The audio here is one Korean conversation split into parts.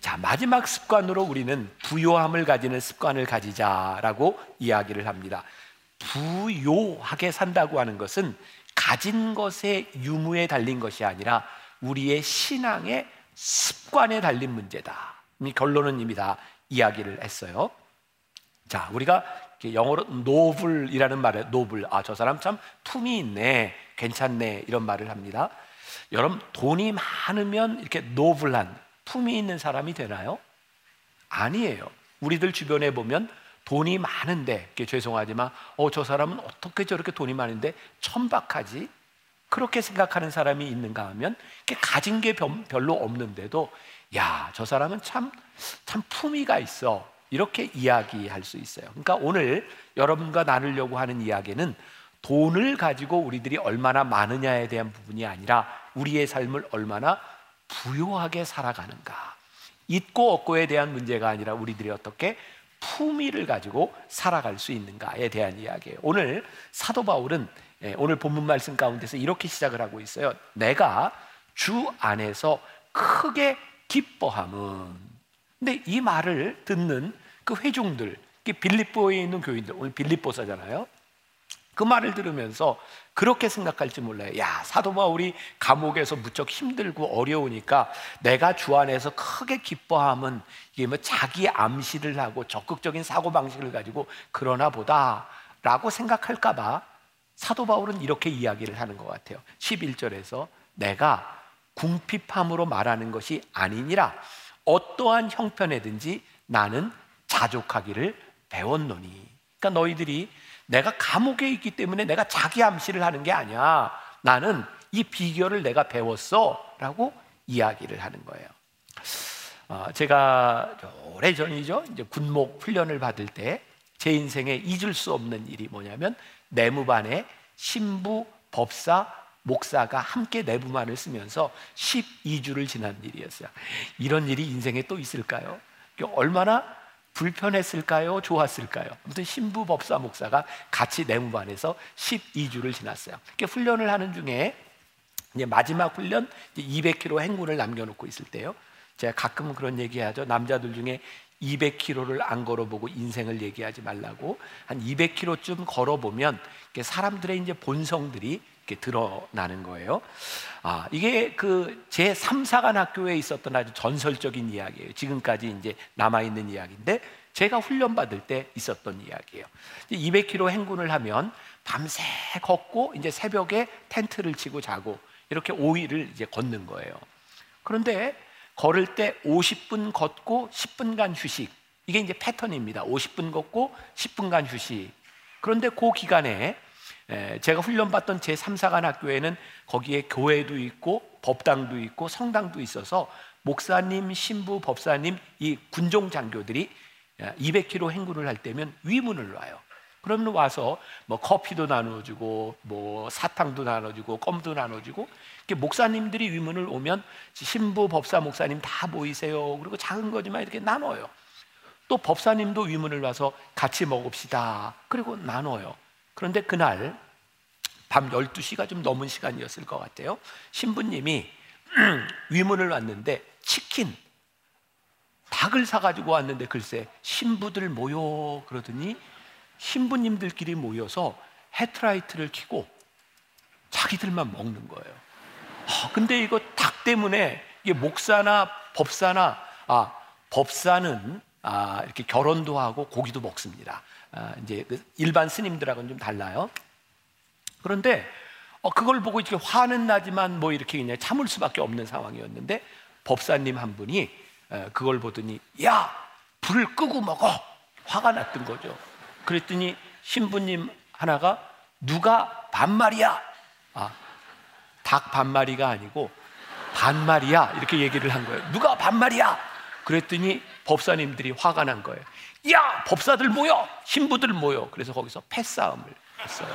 자, 마지막 습관으로 우리는 부요함을 가지는 습관을 가지자라고 이야기를 합니다. 부요하게 산다고 하는 것은 가진 것의 유무에 달린 것이 아니라 우리의 신앙의 습관에 달린 문제다. 이 결론은 이미 다 이야기를 했어요. 자, 우리가 영어로 노블이라는 말에 노블, 아, 저 사람 참 품이 있네, 괜찮네, 이런 말을 합니다. 여러분, 돈이 많으면 이렇게 노블한, 품이 있는 사람이 되나요? 아니에요. 우리들 주변에 보면 돈이 많은데, 죄송하지만, 어, 저 사람은 어떻게 저렇게 돈이 많은데 천박하지? 그렇게 생각하는 사람이 있는가 하면, 가진 게 별로 없는데도, 야, 저 사람은 참, 참 품위가 있어. 이렇게 이야기할 수 있어요. 그러니까 오늘 여러분과 나누려고 하는 이야기는 돈을 가지고 우리들이 얼마나 많으냐에 대한 부분이 아니라 우리의 삶을 얼마나 부요하게 살아가는가. 있고 없고에 대한 문제가 아니라 우리들이 어떻게 품위를 가지고 살아갈 수 있는가에 대한 이야기예요. 오늘 사도 바울은 예, 오늘 본문 말씀 가운데서 이렇게 시작을 하고 있어요. 내가 주 안에서 크게 기뻐함은 근데 이 말을 듣는 그 회중들, 빌립보에 있는 교인들, 오늘 빌립보사잖아요. 그 말을 들으면서 그렇게 생각할지 몰라요. 야, 사도 바울이 감옥에서 무척 힘들고 어려우니까 내가 주 안에서 크게 기뻐함은 이게 뭐 자기 암시를 하고 적극적인 사고 방식을 가지고 그러나 보다라고 생각할까 봐 사도 바울은 이렇게 이야기를 하는 것 같아요. 11절에서 내가 궁핍함으로 말하는 것이 아니니라 어떠한 형편에든지 나는 자족하기를 배웠노니. 그러니까 너희들이 내가 감옥에 있기 때문에 내가 자기 암시를 하는 게 아니야. 나는 이 비결을 내가 배웠어 라고 이야기를 하는 거예요. 어, 제가 오래 전이죠. 이제 군목 훈련을 받을 때 제 인생에 잊을 수 없는 일이 뭐냐면 내무반에 신부, 법사, 목사가 함께 내부만을 쓰면서 12주를 지난 일이었어요. 이런 일이 인생에 또 있을까요? 얼마나 불편했을까요? 좋았을까요? 아무튼 신부 법사 목사가 같이 내무반에서 12주를 지났어요. 훈련을 하는 중에 이제 마지막 훈련 200km 행군을 남겨놓고 있을 때요. 제가 가끔은 그런 얘기하죠. 남자들 중에 200km를 안 걸어보고 인생을 얘기하지 말라고 한 200km쯤 걸어보면 사람들의 이제 본성들이 이렇게 드러나는 거예요. 아, 이게 그 제 3사관 학교에 있었던 아주 전설적인 이야기예요. 지금까지 이제 남아 있는 이야기인데 제가 훈련 받을 때 있었던 이야기예요. 200km 행군을 하면 밤새 걷고 이제 새벽에 텐트를 치고 자고 이렇게 5일을 이제 걷는 거예요. 그런데 걸을 때 50분 걷고 10분간 휴식. 이게 이제 패턴입니다. 50분 걷고 10분간 휴식. 그런데 그 기간에 제가 훈련받던 제 3사관 학교에는 거기에 교회도 있고 법당도 있고 성당도 있어서 목사님, 신부, 법사님 이 군종 장교들이 200km 행군을 할 때면 위문을 놔요. 그러면 와서 뭐 커피도 나눠주고 뭐 사탕도 나눠주고 껌도 나눠주고 목사님들이 위문을 오면 신부, 법사, 목사님 다 모이세요. 그리고 작은 거지만 이렇게 나눠요. 또 법사님도 위문을 와서 같이 먹읍시다. 그리고 나눠요. 그런데 그날 밤 12시가 좀 넘은 시간이었을 것 같아요. 신부님이 위문을 왔는데 치킨, 닭을 사가지고 왔는데 글쎄 신부들 모여 그러더니 신부님들끼리 모여서 헤트라이트를 켜고 자기들만 먹는 거예요. 아, 근데 이거 닭 때문에 이게 목사나 법사나 아 법사는 아, 이렇게 결혼도 하고 고기도 먹습니다. 아, 이제 그 일반 스님들하고는 좀 달라요. 그런데 어, 그걸 보고 이렇게 화는 나지만 뭐 이렇게 그냥 참을 수밖에 없는 상황이었는데 법사님 한 분이 어, 그걸 보더니 야 불을 끄고 먹어 화가 났던 거죠. 그랬더니 신부님 하나가 누가 반말이야? 아, 닭 반마리가 아니고 반말이야 이렇게 얘기를 한 거예요. 누가 반말이야? 그랬더니 법사님들이 화가 난 거예요. 야 법사들 모여 신부들 모여 그래서 거기서 패싸움을 했어요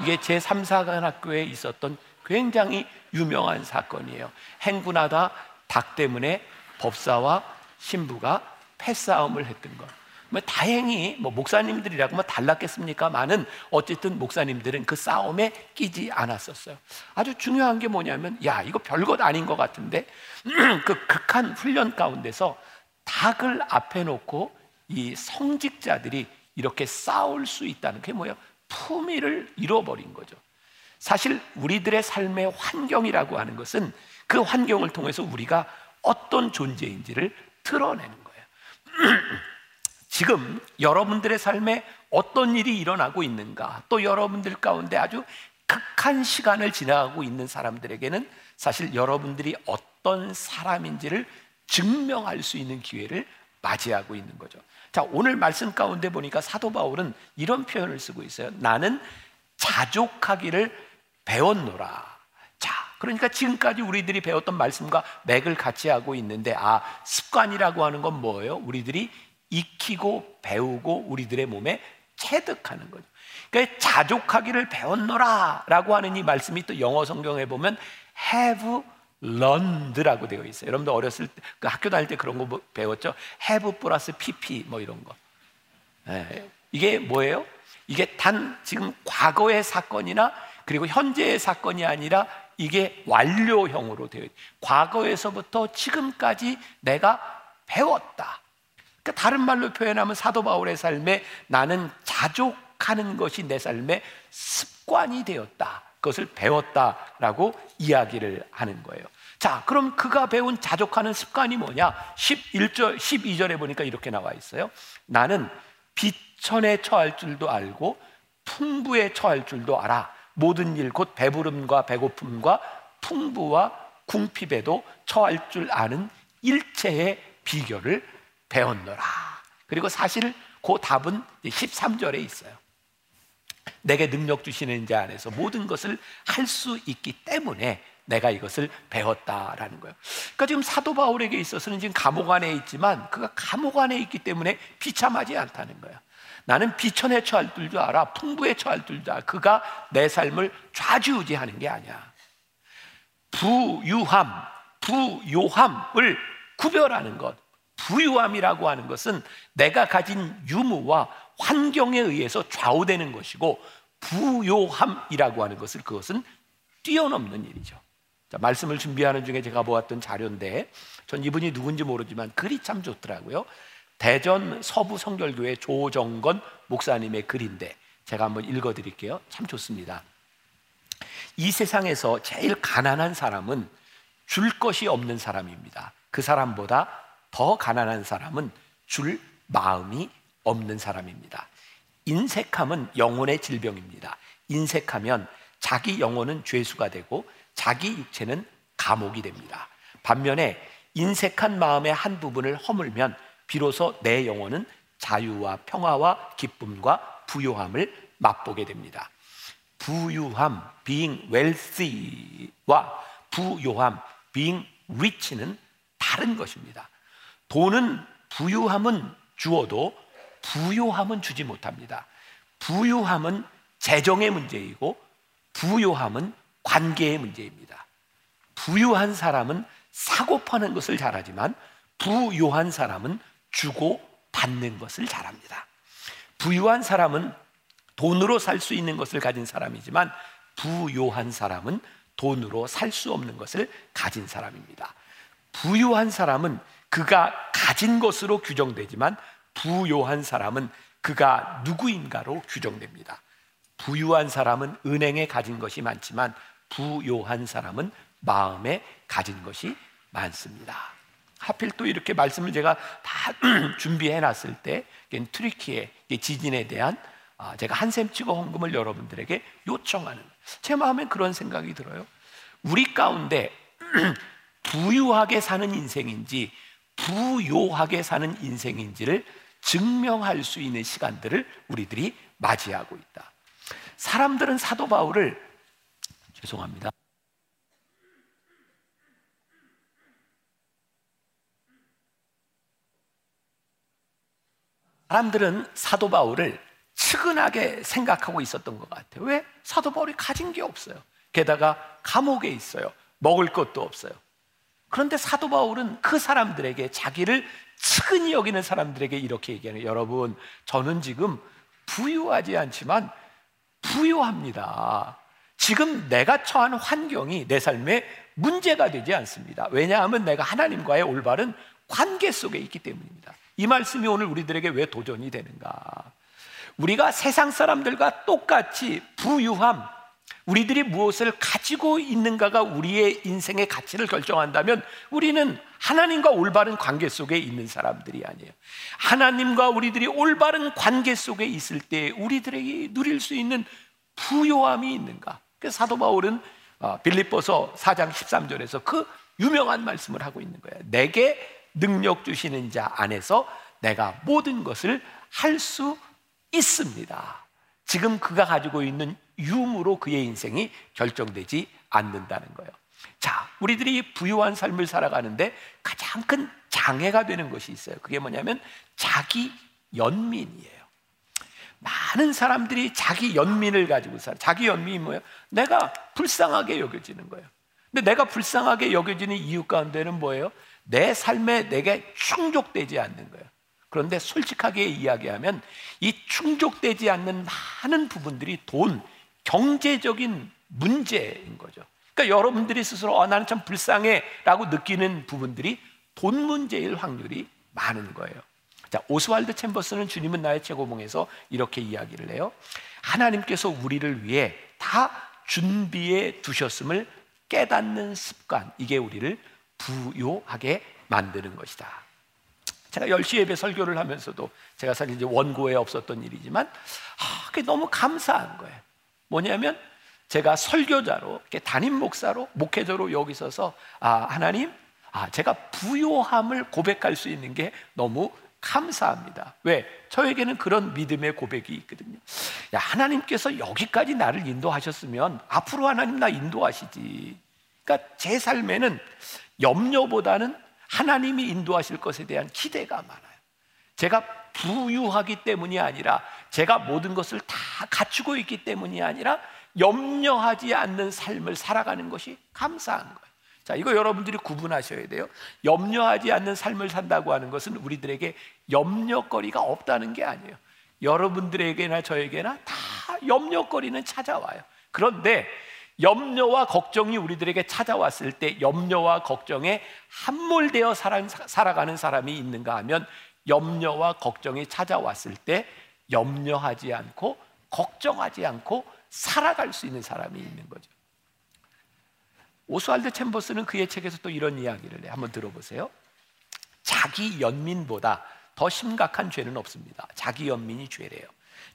이게 제3사관 학교에 있었던 굉장히 유명한 사건이에요 행군하다 닭 때문에 법사와 신부가 패싸움을 했던 것. 뭐 다행히 뭐 목사님들이라고 뭐 달랐겠습니까? 많은 어쨌든 목사님들은 그 싸움에 끼지 않았었어요. 아주 중요한 게 뭐냐면 야 이거 별것 아닌 것 같은데 그 극한 훈련 가운데서 악을 앞에 놓고 이 성직자들이 이렇게 싸울 수 있다는 게 뭐예요? 품위를 잃어버린 거죠. 사실 우리들의 삶의 환경이라고 하는 것은 그 환경을 통해서 우리가 어떤 존재인지를 드러내는 거예요. 지금 여러분들의 삶에 어떤 일이 일어나고 있는가, 또 여러분들 가운데 아주 극한 시간을 지나가고 있는 사람들에게는 사실 여러분들이 어떤 사람인지를 증명할 수 있는 기회를 맞이하고 있는 거죠. 자, 오늘 말씀 가운데 보니까 사도 바울은 이런 표현을 쓰고 있어요. 나는 자족하기를 배웠노라. 자, 그러니까 지금까지 우리들이 배웠던 말씀과 맥을 같이 하고 있는데, 아, 습관이라고 하는 건 뭐예요? 우리들이 익히고 배우고 우리들의 몸에 체득하는 거죠. 그러니까 자족하기를 배웠노라 라고 하는 이 말씀이 또 영어 성경에 보면 have learned라고 되어 있어요. 여러분들 어렸을 때, 그 학교 다닐 때 그런 거뭐 배웠죠? have 플러스 pp 뭐 이런 거. 네. 이게 뭐예요? 이게 단 지금 과거의 사건이나 그리고 현재의 사건이 아니라 이게 완료형으로 되어 있어요. 과거에서부터 지금까지 내가 배웠다. 그러니까 다른 말로 표현하면 사도 바울의 삶에 나는 자족하는 것이 내 삶의 습관이 되었다. 그것을 배웠다라고 이야기를 하는 거예요. 자, 그럼 그가 배운 자족하는 습관이 뭐냐? 11절, 12절에 보니까 이렇게 나와 있어요. 나는 비천에 처할 줄도 알고 풍부에 처할 줄도 알아. 모든 일, 곧 배부름과 배고픔과 풍부와 궁핍에도 처할 줄 아는 일체의 비결을 배웠노라. 그리고 사실 그 답은 13절에 있어요. 내게 능력 주시는 자 안에서 모든 것을 할 수 있기 때문에 내가 이것을 배웠다라는 거예요. 그러니까 지금 사도 바울에게 있어서는 지금 감옥 안에 있지만 그가 감옥 안에 있기 때문에 비참하지 않다는 거예요. 나는 비천에 처할 줄도 알아, 풍부에 처할 줄도 알아. 그가 내 삶을 좌지우지하는 게 아니야. 부유함, 부요함을 구별하는 것. 부유함이라고 하는 것은 내가 가진 유무와 환경에 의해서 좌우되는 것이고 부요함이라고 하는 것을 그것은 뛰어넘는 일이죠. 자, 말씀을 준비하는 중에 제가 보았던 자료인데 전 이분이 누군지 모르지만 글이 참 좋더라고요. 대전 서부 성결교회 조정건 목사님의 글인데 제가 한번 읽어 드릴게요. 참 좋습니다. 이 세상에서 제일 가난한 사람은 줄 것이 없는 사람입니다. 그 사람보다 더 가난한 사람은 줄 마음이 없는 사람입니다. 인색함은 영혼의 질병입니다. 인색하면 자기 영혼은 죄수가 되고 자기 육체는 감옥이 됩니다. 반면에 인색한 마음의 한 부분을 허물면 비로소 내 영혼은 자유와 평화와 기쁨과 부요함을 맛보게 됩니다. 부유함, being wealthy와 부요함, being rich는 다른 것입니다. 돈은 부유함은 주어도 부요함은 주지 못합니다. 부유함은 재정의 문제이고 부요함은 관계의 문제입니다. 부유한 사람은 사고 파는 것을 잘하지만 부요한 사람은 주고 받는 것을 잘합니다. 부유한 사람은 돈으로 살 수 있는 것을 가진 사람이지만 부요한 사람은 돈으로 살 수 없는 것을 가진 사람입니다. 부유한 사람은 그가 가진 것으로 규정되지만 부요한 사람은 그가 누구인가로 규정됩니다. 부유한 사람은 은행에 가진 것이 많지만 부요한 사람은 마음에 가진 것이 많습니다. 하필 또 이렇게 말씀을 제가 다 준비해 놨을 때 트리키의 지진에 대한 아, 제가 한샘 찍어 헌금을 여러분들에게 요청하는 제 마음에 그런 생각이 들어요. 우리 가운데 부유하게 사는 인생인지 부요하게 사는 인생인지를 증명할 수 있는 시간들을 우리들이 맞이하고 있다. 사람들은 사도 바울을 죄송합니다. 사람들은 사도 바울을 측은하게 생각하고 있었던 것 같아요. 왜? 사도 바울이 가진 게 없어요. 게다가 감옥에 있어요. 먹을 것도 없어요. 그런데 사도 바울은 그 사람들에게 자기를 측은히 여기는 사람들에게 이렇게 얘기하는 여러분, 저는 지금 부유하지 않지만 부유합니다. 지금 내가 처한 환경이 내 삶에 문제가 되지 않습니다. 왜냐하면 내가 하나님과의 올바른 관계 속에 있기 때문입니다. 이 말씀이 오늘 우리들에게 왜 도전이 되는가? 우리가 세상 사람들과 똑같이 부유함, 우리들이 무엇을 가지고 있는가가 우리의 인생의 가치를 결정한다면 우리는 하나님과 올바른 관계 속에 있는 사람들이 아니에요. 하나님과 우리들이 올바른 관계 속에 있을 때 우리들에게 누릴 수 있는 부요함이 있는가? 그 사도 바울은 어, 빌립보서 4장 13절에서 그 유명한 말씀을 하고 있는 거예요. 내게 능력 주시는 자 안에서 내가 모든 것을 할 수 있습니다. 지금 그가 가지고 있는 유무로 그의 인생이 결정되지 않는다는 거예요. 자, 우리들이 부유한 삶을 살아가는데 가장 큰 장애가 되는 것이 있어요. 그게 뭐냐면 자기 연민이에요. 많은 사람들이 자기 연민을 가지고 살아. 자기 연민이 뭐예요? 내가 불쌍하게 여겨지는 거예요. 근데 내가 불쌍하게 여겨지는 이유 가운데는 뭐예요? 내 삶에 내게 충족되지 않는 거예요. 그런데 솔직하게 이야기하면 이 충족되지 않는 많은 부분들이 돈, 경제적인 문제인 거죠. 그러니까 여러분들이 스스로 어, 나는 참 불쌍해라고 느끼는 부분들이 돈 문제일 확률이 많은 거예요. 자, 오스왈드 챔버스는 주님은 나의 최고봉에서 이렇게 이야기를 해요. 하나님께서 우리를 위해 다 준비해 두셨음을 깨닫는 습관, 이게 우리를 부요하게 만드는 것이다. 제가 10시 예배 설교를 하면서도 제가 사실 이제 원고에 없었던 일이지만 아, 그게 너무 감사한 거예요. 뭐냐면 제가 설교자로 담임 목사로 목회자로 여기 서서 아 하나님 아 제가 부요함을 고백할 수 있는 게 너무 감사합니다. 왜? 저에게는 그런 믿음의 고백이 있거든요. 야, 하나님께서 여기까지 나를 인도하셨으면 앞으로 하나님 나 인도하시지. 그러니까 제 삶에는 염려보다는 하나님이 인도하실 것에 대한 기대가 많아요. 제가 부유하기 때문이 아니라 제가 모든 것을 다 갖추고 있기 때문이 아니라 염려하지 않는 삶을 살아가는 것이 감사한 거예요. 자, 이거 여러분들이 구분하셔야 돼요. 염려하지 않는 삶을 산다고 하는 것은 우리들에게 염려거리가 없다는 게 아니에요. 여러분들에게나 저에게나 다 염려거리는 찾아와요. 그런데 염려와 걱정이 우리들에게 찾아왔을 때 염려와 걱정에 함몰되어 살아가는 사람이 있는가 하면 염려와 걱정이 찾아왔을 때 염려하지 않고 걱정하지 않고 살아갈 수 있는 사람이 있는 거죠. 오스왈드 챔버스는 그의 책에서 또 이런 이야기를 해. 한번 들어보세요. 자기 연민보다 더 심각한 죄는 없습니다. 자기 연민이 죄래요.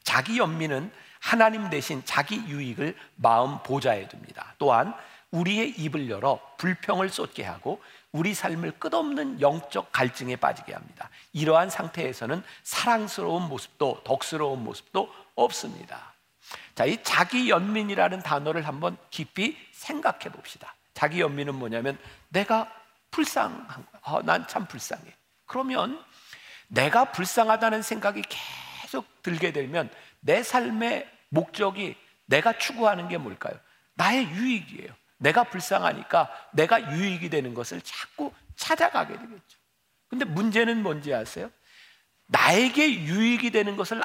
자기 연민은 하나님 대신 자기 유익을 마음 보좌에 둡니다. 또한 우리의 입을 열어 불평을 쏟게 하고 우리 삶을 끝없는 영적 갈증에 빠지게 합니다. 이러한 상태에서는 사랑스러운 모습도 덕스러운 모습도 없습니다. 자, 이 자기 연민이라는 단어를 한번 깊이 생각해 봅시다. 자기 연민은 뭐냐면 내가 불쌍한 거야. 어, 난참 불쌍해. 그러면 내가 불쌍하다는 생각이 계속 들게 되면 내 삶의 목적이 내가 추구하는 게 뭘까요? 나의 유익이에요. 내가 불쌍하니까 내가 유익이 되는 것을 자꾸 찾아가게 되겠죠. 근데 문제는 뭔지 아세요? 나에게 유익이 되는 것을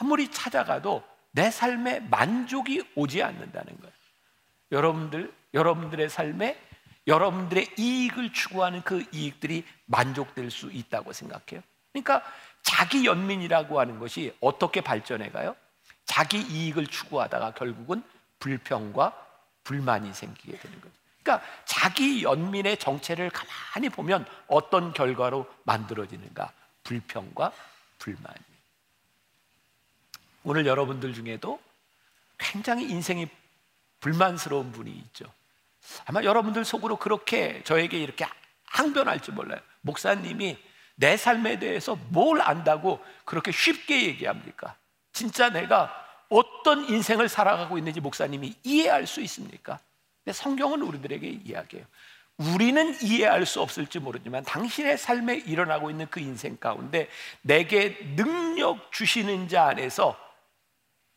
아무리 찾아가도 내 삶에 만족이 오지 않는다는 거예요. 여러분들, 여러분들의 삶에 여러분들의 이익을 추구하는 그 이익들이 만족될 수 있다고 생각해요. 그러니까 자기 연민이라고 하는 것이 어떻게 발전해 가요? 자기 이익을 추구하다가 결국은 불평과 불만이 생기게 되는 거죠. 그러니까 자기 연민의 정체를 가만히 보면 어떤 결과로 만들어지는가? 불평과 불만이. 오늘 여러분들 중에도 굉장히 인생이 불만스러운 분이 있죠. 아마 여러분들 속으로 그렇게 저에게 이렇게 항변할지 몰라요. 목사님이 내 삶에 대해서 뭘 안다고 그렇게 쉽게 얘기합니까? 진짜 내가 어떤 인생을 살아가고 있는지 목사님이 이해할 수 있습니까? 근데 성경은 우리들에게 이야기해요. 우리는 이해할 수 없을지 모르지만 당신의 삶에 일어나고 있는 그 인생 가운데 내게 능력 주시는 자 안에서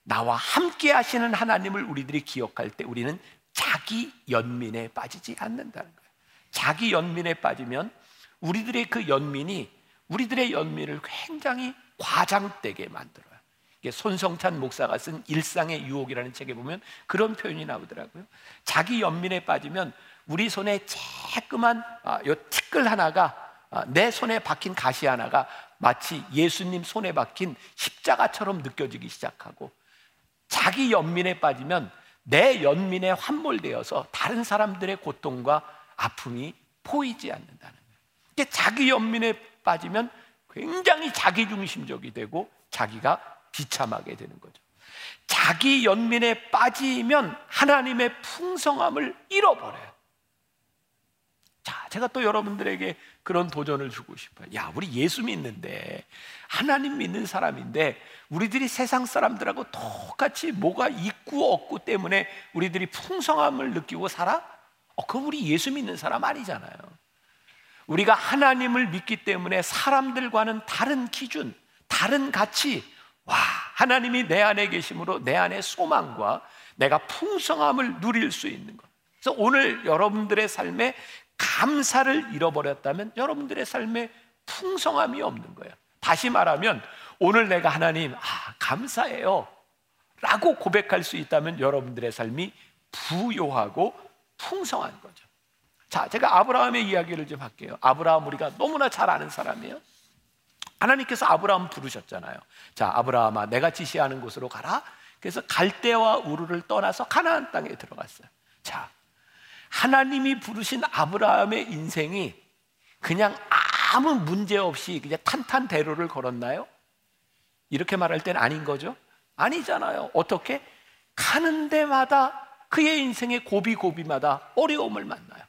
나와 함께 하시는 하나님을 우리들이 기억할 때 우리는 자기 연민에 빠지지 않는다는 거예요. 자기 연민에 빠지면 우리들의 그 연민이 우리들의 연민을 굉장히 과장되게 만들어요. 손성찬 목사가 쓴 일상의 유혹이라는 책에 보면 그런 표현이 나오더라고요. 자기 연민에 빠지면 우리 손에 쬐끄만 아, 요 티끌 하나가 아, 내 손에 박힌 가시 하나가 마치 예수님 손에 박힌 십자가처럼 느껴지기 시작하고 자기 연민에 빠지면 내 연민에 환몰되어서 다른 사람들의 고통과 아픔이 보이지 않는다는 거예요. 자기 연민에 빠지면 굉장히 자기중심적이 되고 자기가 비참하게 되는 거죠. 자기 연민에 빠지면 하나님의 풍성함을 잃어버려요. 자, 제가 또 여러분들에게 그런 도전을 주고 싶어요. 야, 우리 예수 믿는데, 하나님 믿는 사람인데, 우리들이 세상 사람들하고 똑같이 뭐가 있고 없고 때문에 우리들이 풍성함을 느끼고 살아? 어, 그럼 우리 예수 믿는 사람 아니잖아요. 우리가 하나님을 믿기 때문에 사람들과는 다른 기준, 다른 가치, 와, 하나님이 내 안에 계심으로 내 안에 소망과 내가 풍성함을 누릴 수 있는 것. 그래서 오늘 여러분들의 삶에 감사를 잃어버렸다면 여러분들의 삶에 풍성함이 없는 거예요. 다시 말하면 오늘 내가 하나님, 아, 감사해요. 라고 고백할 수 있다면 여러분들의 삶이 부요하고 풍성한 거죠. 자, 제가 아브라함의 이야기를 좀 할게요. 아브라함 우리가 너무나 잘 아는 사람이에요. 하나님께서 아브라함 부르셨잖아요. 자, 아브라함아, 내가 지시하는 곳으로 가라. 그래서 갈대와 우르를 떠나서 가나안 땅에 들어갔어요. 자, 하나님이 부르신 아브라함의 인생이 그냥 아무 문제 없이 그냥 탄탄대로를 걸었나요? 이렇게 말할 땐 아닌 거죠? 아니잖아요. 어떻게? 가는 데마다 그의 인생의 고비고비마다 어려움을 만나요.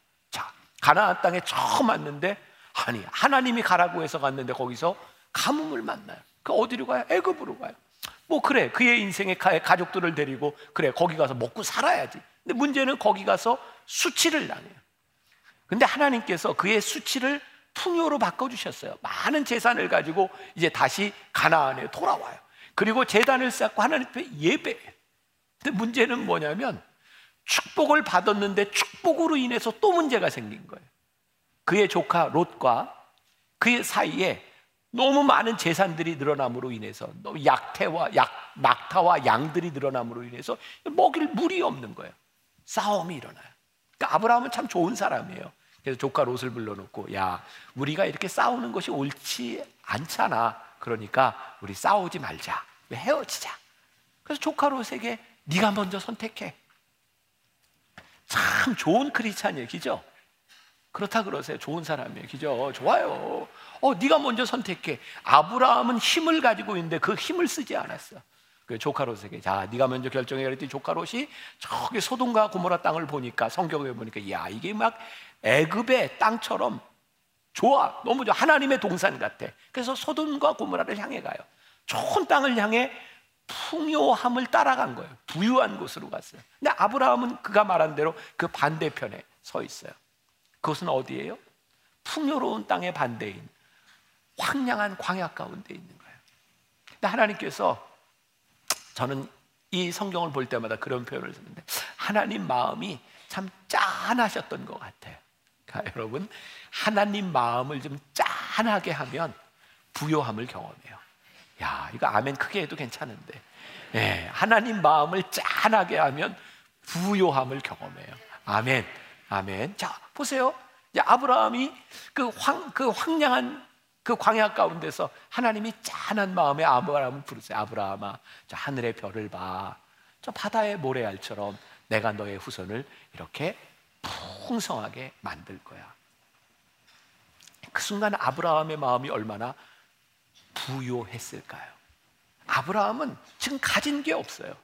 자, 가나안 땅에 처음 왔는데 아니 하나님이 가라고 해서 갔는데 거기서 가뭄을 만나요. 그 어디로 가요? 애굽으로 가요. 뭐 그래 그의 인생의 가족들을 데리고 그래 거기 가서 먹고 살아야지. 근데 문제는 거기 가서 수치를 당해요. 근데 하나님께서 그의 수치를 풍요로 바꿔 주셨어요. 많은 재산을 가지고 이제 다시 가나안에 돌아와요. 그리고 재단을 쌓고 하나님 앞에 예배해요. 근데 문제는 뭐냐면 축복을 받았는데 축복으로 인해서 또 문제가 생긴 거예요. 그의 조카 롯과 그 사이에 너무 많은 재산들이 늘어남으로 인해서 너무 약태와 약 낙타와 양들이 늘어남으로 인해서 먹일 물이 없는 거예요. 싸움이 일어나요. 그러니까 아브라함은 참 좋은 사람이에요. 그래서 조카 롯을 불러놓고 야 우리가 이렇게 싸우는 것이 옳지 않잖아. 그러니까 우리 싸우지 말자. 헤어지자. 그래서 조카 롯에게 네가 먼저 선택해. 참 좋은 크리스찬이에요, 그죠? 그렇다 그러세요. 좋은 사람이에요, 그죠? 좋아요. 어, 네가 먼저 선택해. 아브라함은 힘을 가지고 있는데 그 힘을 쓰지 않았어. 그 조카롯에게 자 네가 먼저 결정해 그랬더니 조카롯이 저기 소돔과 고모라 땅을 보니까 성경에 보니까 야 이게 막 애굽의 땅처럼 좋아 너무 좋아 하나님의 동산 같아 그래서 소돔과 고모라를 향해 가요 좋은 땅을 향해 풍요함을 따라간 거예요 부유한 곳으로 갔어요 근데 아브라함은 그가 말한 대로 그 반대편에 서 있어요 그것은 어디예요? 풍요로운 땅의 반대인 황량한 광야 가운데 있는 거예요 근데 하나님께서 저는 이 성경을 볼 때마다 그런 표현을 쓰는데 하나님 마음이 참 짠하셨던 것 같아요. 그러니까 여러분 하나님 마음을 좀 짠하게 하면 부요함을 경험해요. 야 이거 아멘 크게 해도 괜찮은데 예, 하나님 마음을 짠하게 하면 부요함을 경험해요. 아멘 아멘. 자 보세요. 아브라함이 그 황 그 황량한 그 광야 가운데서 하나님이 짠한 마음에 아브라함을 부르세요. 아브라함아, 저 하늘의 별을 봐. 저 바다의 모래알처럼 내가 너의 후손을 이렇게 풍성하게 만들 거야. 그 순간 아브라함의 마음이 얼마나 부요했을까요? 아브라함은 지금 가진 게 없어요.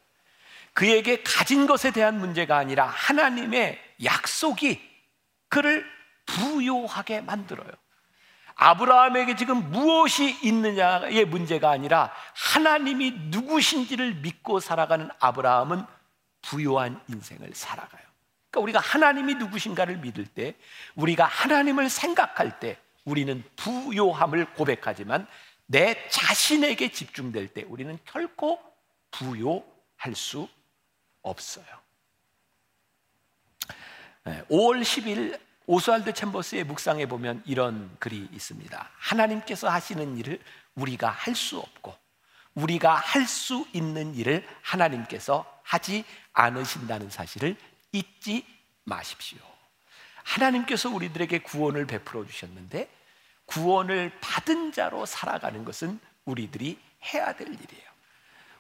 그에게 가진 것에 대한 문제가 아니라 하나님의 약속이 그를 부요하게 만들어요. 아브라함에게 지금 무엇이 있느냐의 문제가 아니라 하나님이 누구신지를 믿고 살아가는 아브라함은 부요한 인생을 살아가요. 그러니까 우리가 하나님이 누구신가를 믿을 때, 우리가 하나님을 생각할 때, 우리는 부요함을 고백하지만 내 자신에게 집중될 때 우리는 결코 부요할 수 없어요. 5월 10일 오스왈드 챔버스의 묵상에 보면 이런 글이 있습니다. 하나님께서 하시는 일을 우리가 할 수 없고 우리가 할 수 있는 일을 하나님께서 하지 않으신다는 사실을 잊지 마십시오. 하나님께서 우리들에게 구원을 베풀어 주셨는데 구원을 받은 자로 살아가는 것은 우리들이 해야 될 일이에요.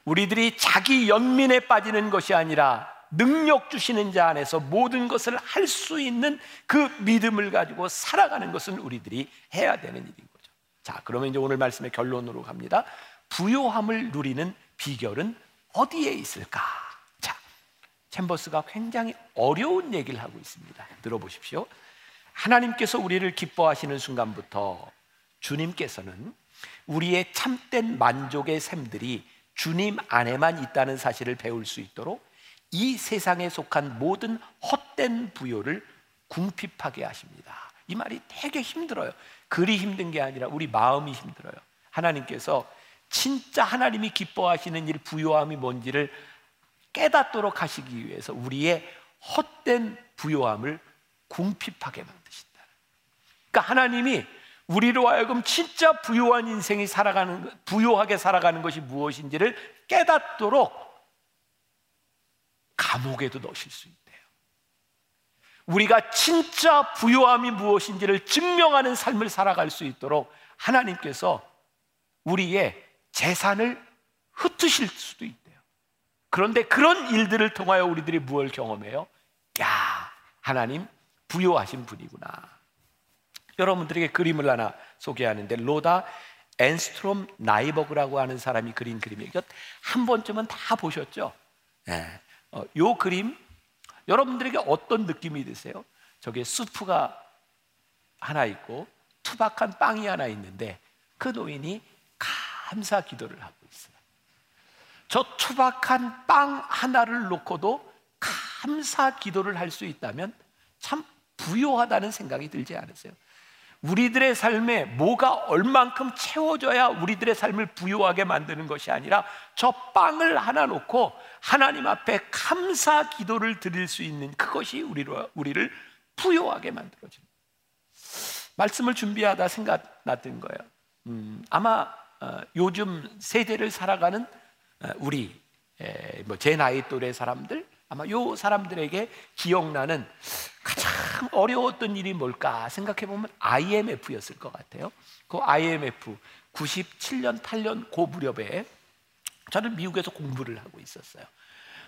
우리들이 자기 연민에 빠지는 것이 아니라 능력 주시는 자 안에서 모든 것을 할 수 있는 그 믿음을 가지고 살아가는 것은 우리들이 해야 되는 일인 거죠. 자, 그러면 이제 오늘 말씀의 결론으로 갑니다. 부요함을 누리는 비결은 어디에 있을까? 자, 챔버스가 굉장히 어려운 얘기를 하고 있습니다. 들어보십시오. 하나님께서 우리를 기뻐하시는 순간부터 주님께서는 우리의 참된 만족의 샘들이 주님 안에만 있다는 사실을 배울 수 있도록 이 세상에 속한 모든 헛된 부요를 궁핍하게 하십니다. 이 말이 되게 힘들어요. 글이 힘든 게 아니라 우리 마음이 힘들어요. 하나님께서 진짜 하나님이 기뻐하시는 일, 부요함이 뭔지를 깨닫도록 하시기 위해서 우리의 헛된 부요함을 궁핍하게 만드신다. 그러니까 하나님이 우리로 하여금 진짜 부요한 인생이 살아가는 부요하게 살아가는 것이 무엇인지를 깨닫도록 감옥에도 넣으실 수 있대요. 우리가 진짜 부요함이 무엇인지를 증명하는 삶을 살아갈 수 있도록 하나님께서 우리의 재산을 흩으실 수도 있대요. 그런데 그런 일들을 통하여 우리들이 무엇을 경험해요? 야, 하나님 부요하신 분이구나. 여러분들에게 그림을 하나 소개하는데 로다 앤스트롬 나이버그라고 하는 사람이 그린 그림이에요. 한 번쯤은 다 보셨죠? 네. 어, 요 그림 여러분들에게 어떤 느낌이 드세요? 저게 수프가 하나 있고 투박한 빵이 하나 있는데 그 노인이 감사 기도를 하고 있어요. 저 투박한 빵 하나를 놓고도 감사 기도를 할 수 있다면 참 부요하다는 생각이 들지 않으세요? 우리들의 삶에 뭐가 얼만큼 채워져야 우리들의 삶을 부유하게 만드는 것이 아니라 저 빵을 하나 놓고 하나님 앞에 감사 기도를 드릴 수 있는 그것이 우리로, 우리를 부유하게 만들어줍니다. 말씀을 준비하다 생각났던 거예요. 음, 아마 어, 요즘 세대를 살아가는 어, 우리 뭐제 나이 또래 사람들 아마 요 사람들에게 기억나는 가장 어려웠던 일이 뭘까 생각해 보면 IMF였을 것 같아요. 그 IMF 97년 8년 고 무렵에 저는 미국에서 공부를 하고 있었어요.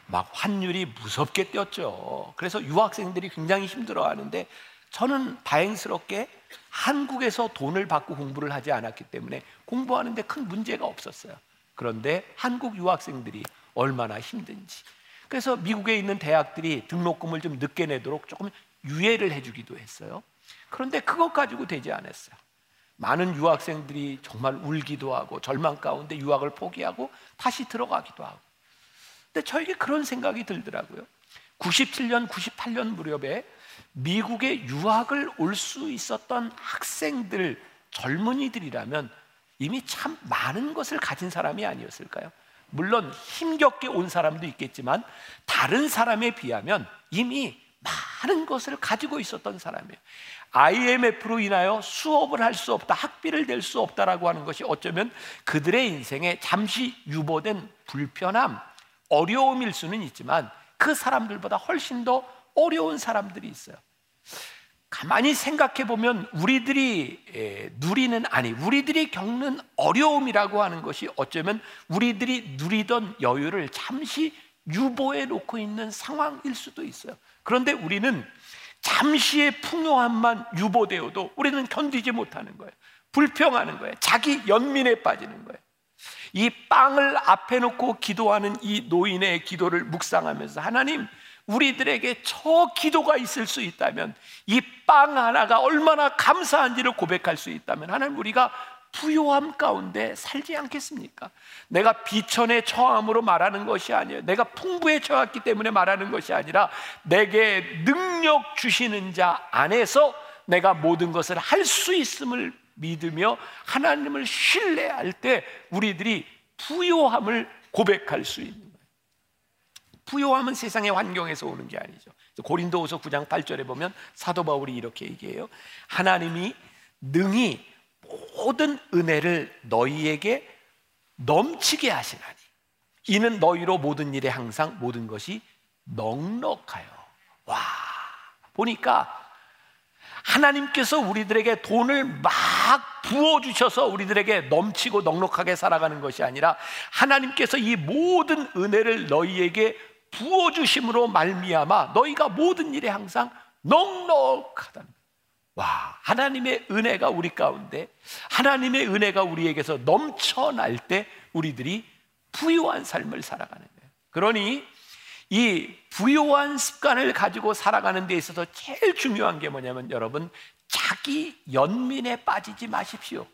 막 환율이 무섭게 뛰었죠. 그래서 유학생들이 굉장히 힘들어하는데 저는 다행스럽게 한국에서 돈을 받고 공부를 하지 않았기 때문에 공부하는데 큰 문제가 없었어요. 그런데 한국 유학생들이 얼마나 힘든지 그래서 미국에 있는 대학들이 등록금을 좀 늦게 내도록 조금 유예를 해주기도 했어요. 그런데 그것 가지고 되지 않았어요. 많은 유학생들이 정말 울기도 하고 절망 가운데 유학을 포기하고 다시 들어가기도 하고. 근데 저에게 그런 생각이 들더라고요. 97년, 98년 무렵에 미국에 유학을 올 수 있었던 학생들, 젊은이들이라면 이미 참 많은 것을 가진 사람이 아니었을까요? 물론 힘겹게 온 사람도 있겠지만 다른 사람에 비하면 이미 많은 것을 가지고 있었던 사람이에요. IMF로 인하여 수업을 할 수 없다, 학비를 낼 수 없다라고 하는 것이 어쩌면 그들의 인생에 잠시 유보된 불편함, 어려움일 수는 있지만 그 사람들보다 훨씬 더 어려운 사람들이 있어요. 가만히 생각해 보면 우리들이 누리는 아니 우리들이 겪는 어려움이라고 하는 것이 어쩌면 우리들이 누리던 여유를 잠시 유보해 놓고 있는 상황일 수도 있어요. 그런데 우리는 잠시의 풍요함만 유보되어도 우리는 견디지 못하는 거예요. 불평하는 거예요. 자기 연민에 빠지는 거예요. 이 빵을 앞에 놓고 기도하는 이 노인의 기도를 묵상하면서 하나님 우리들에게 저 기도가 있을 수 있다면 이 빵 하나가 얼마나 감사한지를 고백할 수 있다면 하나님 우리가 부요함 가운데 살지 않겠습니까? 내가 비천에 처함으로 말하는 것이 아니에요. 내가 풍부에 처했기 때문에 말하는 것이 아니라 내게 능력 주시는 자 안에서 내가 모든 것을 할 수 있음을 믿으며 하나님을 신뢰할 때 우리들이 부요함을 고백할 수 있는 부요함은 세상의 환경에서 오는 게 아니죠. 고린도후서 9장 8절에 보면 사도 바울이 이렇게 얘기해요. 하나님이 능히 모든 은혜를 너희에게 넘치게 하시나니 이는 너희로 모든 일에 항상 모든 것이 넉넉하여. 와 보니까 하나님께서 우리들에게 돈을 막 부어주셔서 우리들에게 넘치고 넉넉하게 살아가는 것이 아니라 하나님께서 이 모든 은혜를 너희에게 부어주심으로 말미암아 너희가 모든 일에 항상 넉넉하다는 와 하나님의 은혜가 우리 가운데 하나님의 은혜가 우리에게서 넘쳐날 때 우리들이 부유한 삶을 살아가는 거예요. 그러니 이 부요한 습관을 가지고 살아가는 데 있어서 제일 중요한 게 뭐냐면 여러분 자기 연민에 빠지지 마십시오.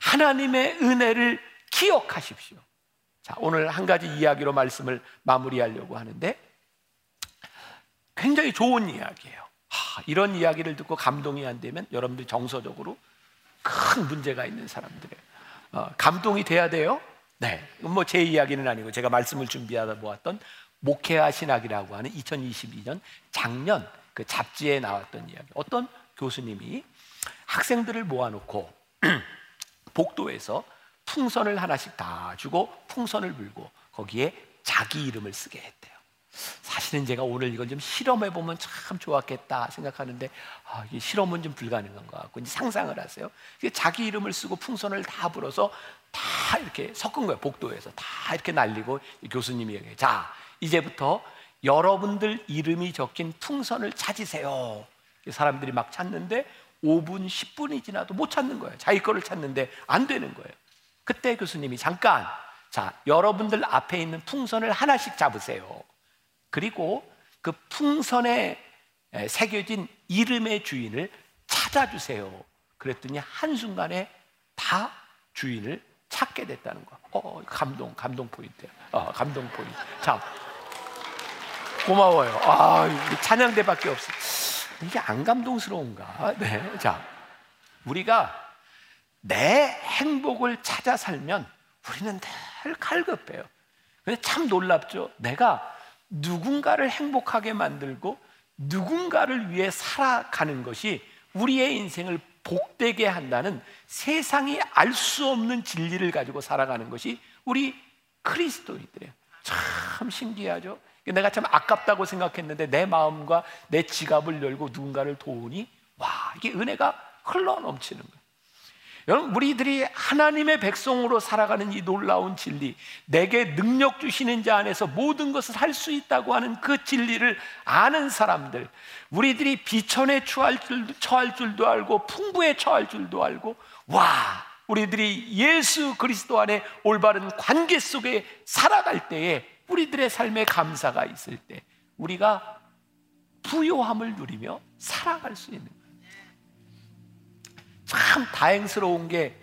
하나님의 은혜를 기억하십시오. 자, 오늘 한 가지 이야기로 말씀을 마무리하려고 하는데 굉장히 좋은 이야기예요. 하, 이런 이야기를 듣고 감동이 안 되면 여러분들 정서적으로 큰 문제가 있는 사람들이에요. 어, 감동이 돼야 돼요. 네, 뭐 제 이야기는 아니고 제가 말씀을 준비하다 보았던 목회와 신학이라고 하는 2022년 작년 그 잡지에 나왔던 이야기. 어떤 교수님이 학생들을 모아놓고 복도에서 풍선을 하나씩 다 주고 풍선을 불고 거기에 자기 이름을 쓰게 했대요. 사실은 제가 오늘 이걸 좀 실험해 보면 참 좋았겠다 생각하는데 아, 이 실험은 좀 불가능한 것 같고 이제 상상을 하세요. 자기 이름을 쓰고 풍선을 다 불어서 다 이렇게 섞은 거예요. 복도에서 다 이렇게 날리고 교수님이 얘기해. 자, 이제부터 여러분들 이름이 적힌 풍선을 찾으세요. 사람들이 막 찾는데 5분, 10분이 지나도 못 찾는 거예요. 자기 거를 찾는데 안 되는 거예요. 그때 교수님이 잠깐, 자, 여러분들 앞에 있는 풍선을 하나씩 잡으세요. 그리고 그 풍선에 새겨진 이름의 주인을 찾아주세요. 그랬더니 한순간에 다 주인을 찾게 됐다는 거. 어, 감동, 감동 포인트예요. 어, 감동 포인트. 자, 고마워요. 아, 찬양대밖에 없어. 이게 안 감동스러운가? 네. 자, 우리가 내 행복을 찾아 살면 우리는 늘 갈급해요. 근데 참 놀랍죠. 내가 누군가를 행복하게 만들고 누군가를 위해 살아가는 것이 우리의 인생을 복되게 한다는 세상이 알 수 없는 진리를 가지고 살아가는 것이 우리 그리스도인들이에요. 참 신기하죠. 내가 참 아깝다고 생각했는데 내 마음과 내 지갑을 열고 누군가를 도우니 와 이게 은혜가 흘러 넘치는 거예요. 여러분 우리들이 하나님의 백성으로 살아가는 이 놀라운 진리, 내게 능력 주시는 자 안에서 모든 것을 할 수 있다고 하는 그 진리를 아는 사람들, 우리들이 비천에 처할, 줄, 처할 줄도 알고 풍부에 처할 줄도 알고, 와 우리들이 예수 그리스도 안에 올바른 관계 속에 살아갈 때에 우리들의 삶에 감사가 있을 때 우리가 부요함을 누리며 살아갈 수 있는. 참 다행스러운 게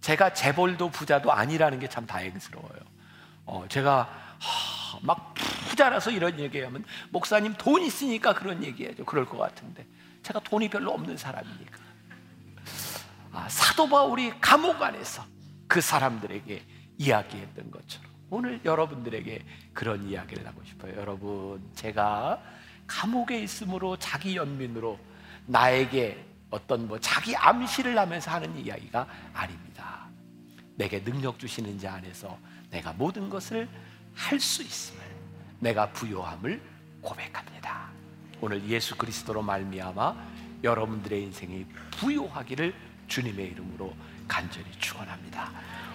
제가 재벌도 부자도 아니라는 게 참 다행스러워요. 어, 제가 하, 막 부자라서 이런 얘기하면 목사님 돈 있으니까 그런 얘기해죠. 그럴 것 같은데 제가 돈이 별로 없는 사람이니까 아, 사도 바울이 감옥 안에서 그 사람들에게 이야기했던 것처럼 오늘 여러분들에게 그런 이야기를 하고 싶어요. 여러분, 제가 감옥에 있으므로 자기 연민으로 나에게 어떤 뭐 자기 암시를 하면서 하는 이야기가 아닙니다. 내게 능력 주시는 자 안에서 내가 모든 것을 할 수 있음을 내가 부요함을 고백합니다. 오늘 예수 그리스도로 말미암아 여러분들의 인생이 부요하기를 주님의 이름으로 간절히 축원합니다.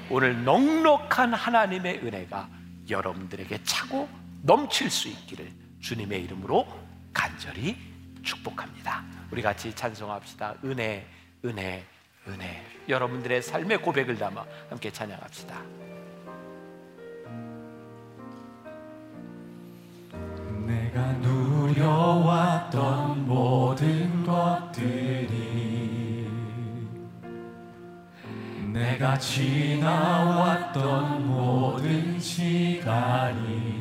오늘 넉넉한 하나님의 은혜가 여러분들에게 차고 넘칠 수 있기를 주님의 이름으로 간절히 축복합니다. 우리 같이 찬송합시다. 은혜, 은혜, 은혜. 여러분들의 삶의 고백을 담아 함께 찬양합시다. 내가 누려왔던 모든 것들이 내가 지나왔던 모든 시간이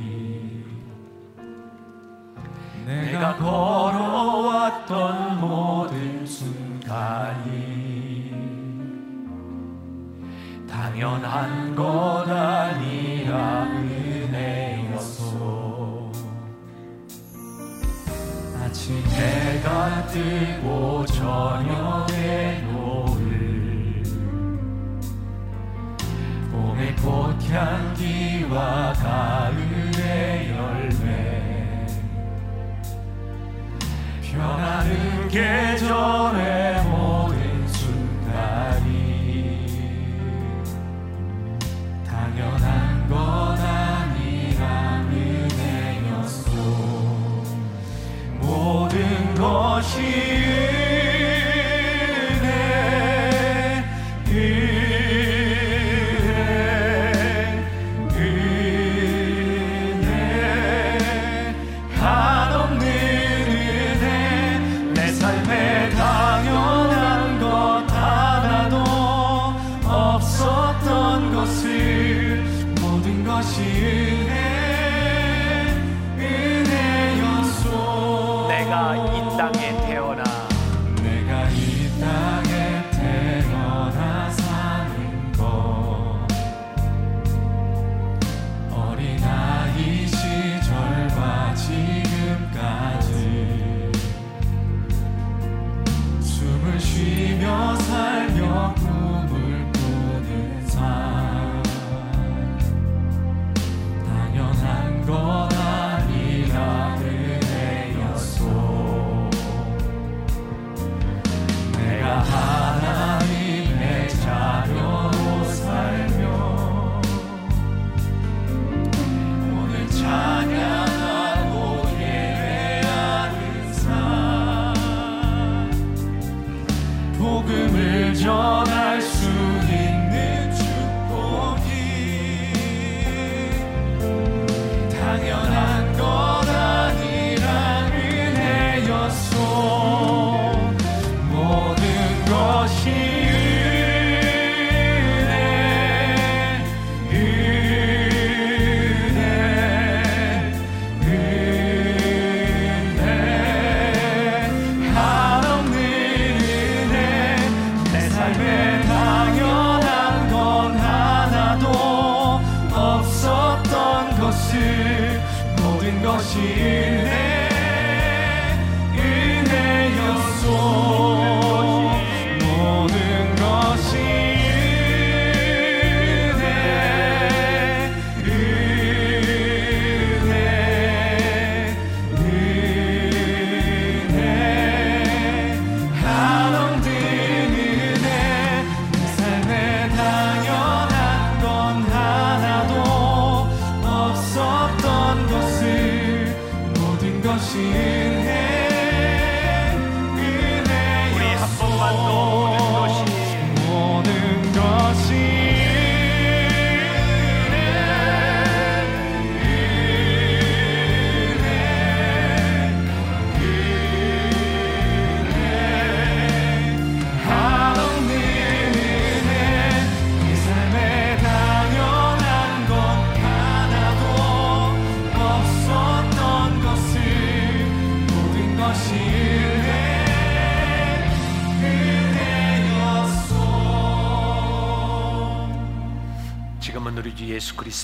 내가 걸어왔던 모든 순간이 당연한 것 아니라 은혜였소. 아침 해가 뜨고 저녁에 봄의 꽃향기와 가을 변하는 계절의 모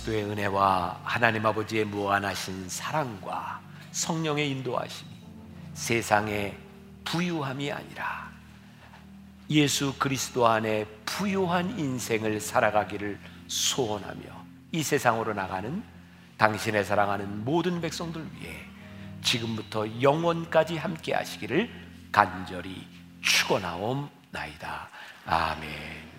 그리스도의 은혜와 하나님 아버지의 무한하신 사랑과 성령의 인도하심이 세상의 부유함이 아니라 예수 그리스도 안에 부유한 인생을 살아가기를 소원하며 이 세상으로 나가는 당신의 사랑하는 모든 백성들 위해 지금부터 영원까지 함께 하시기를 간절히 축원하옵나이다. 아멘.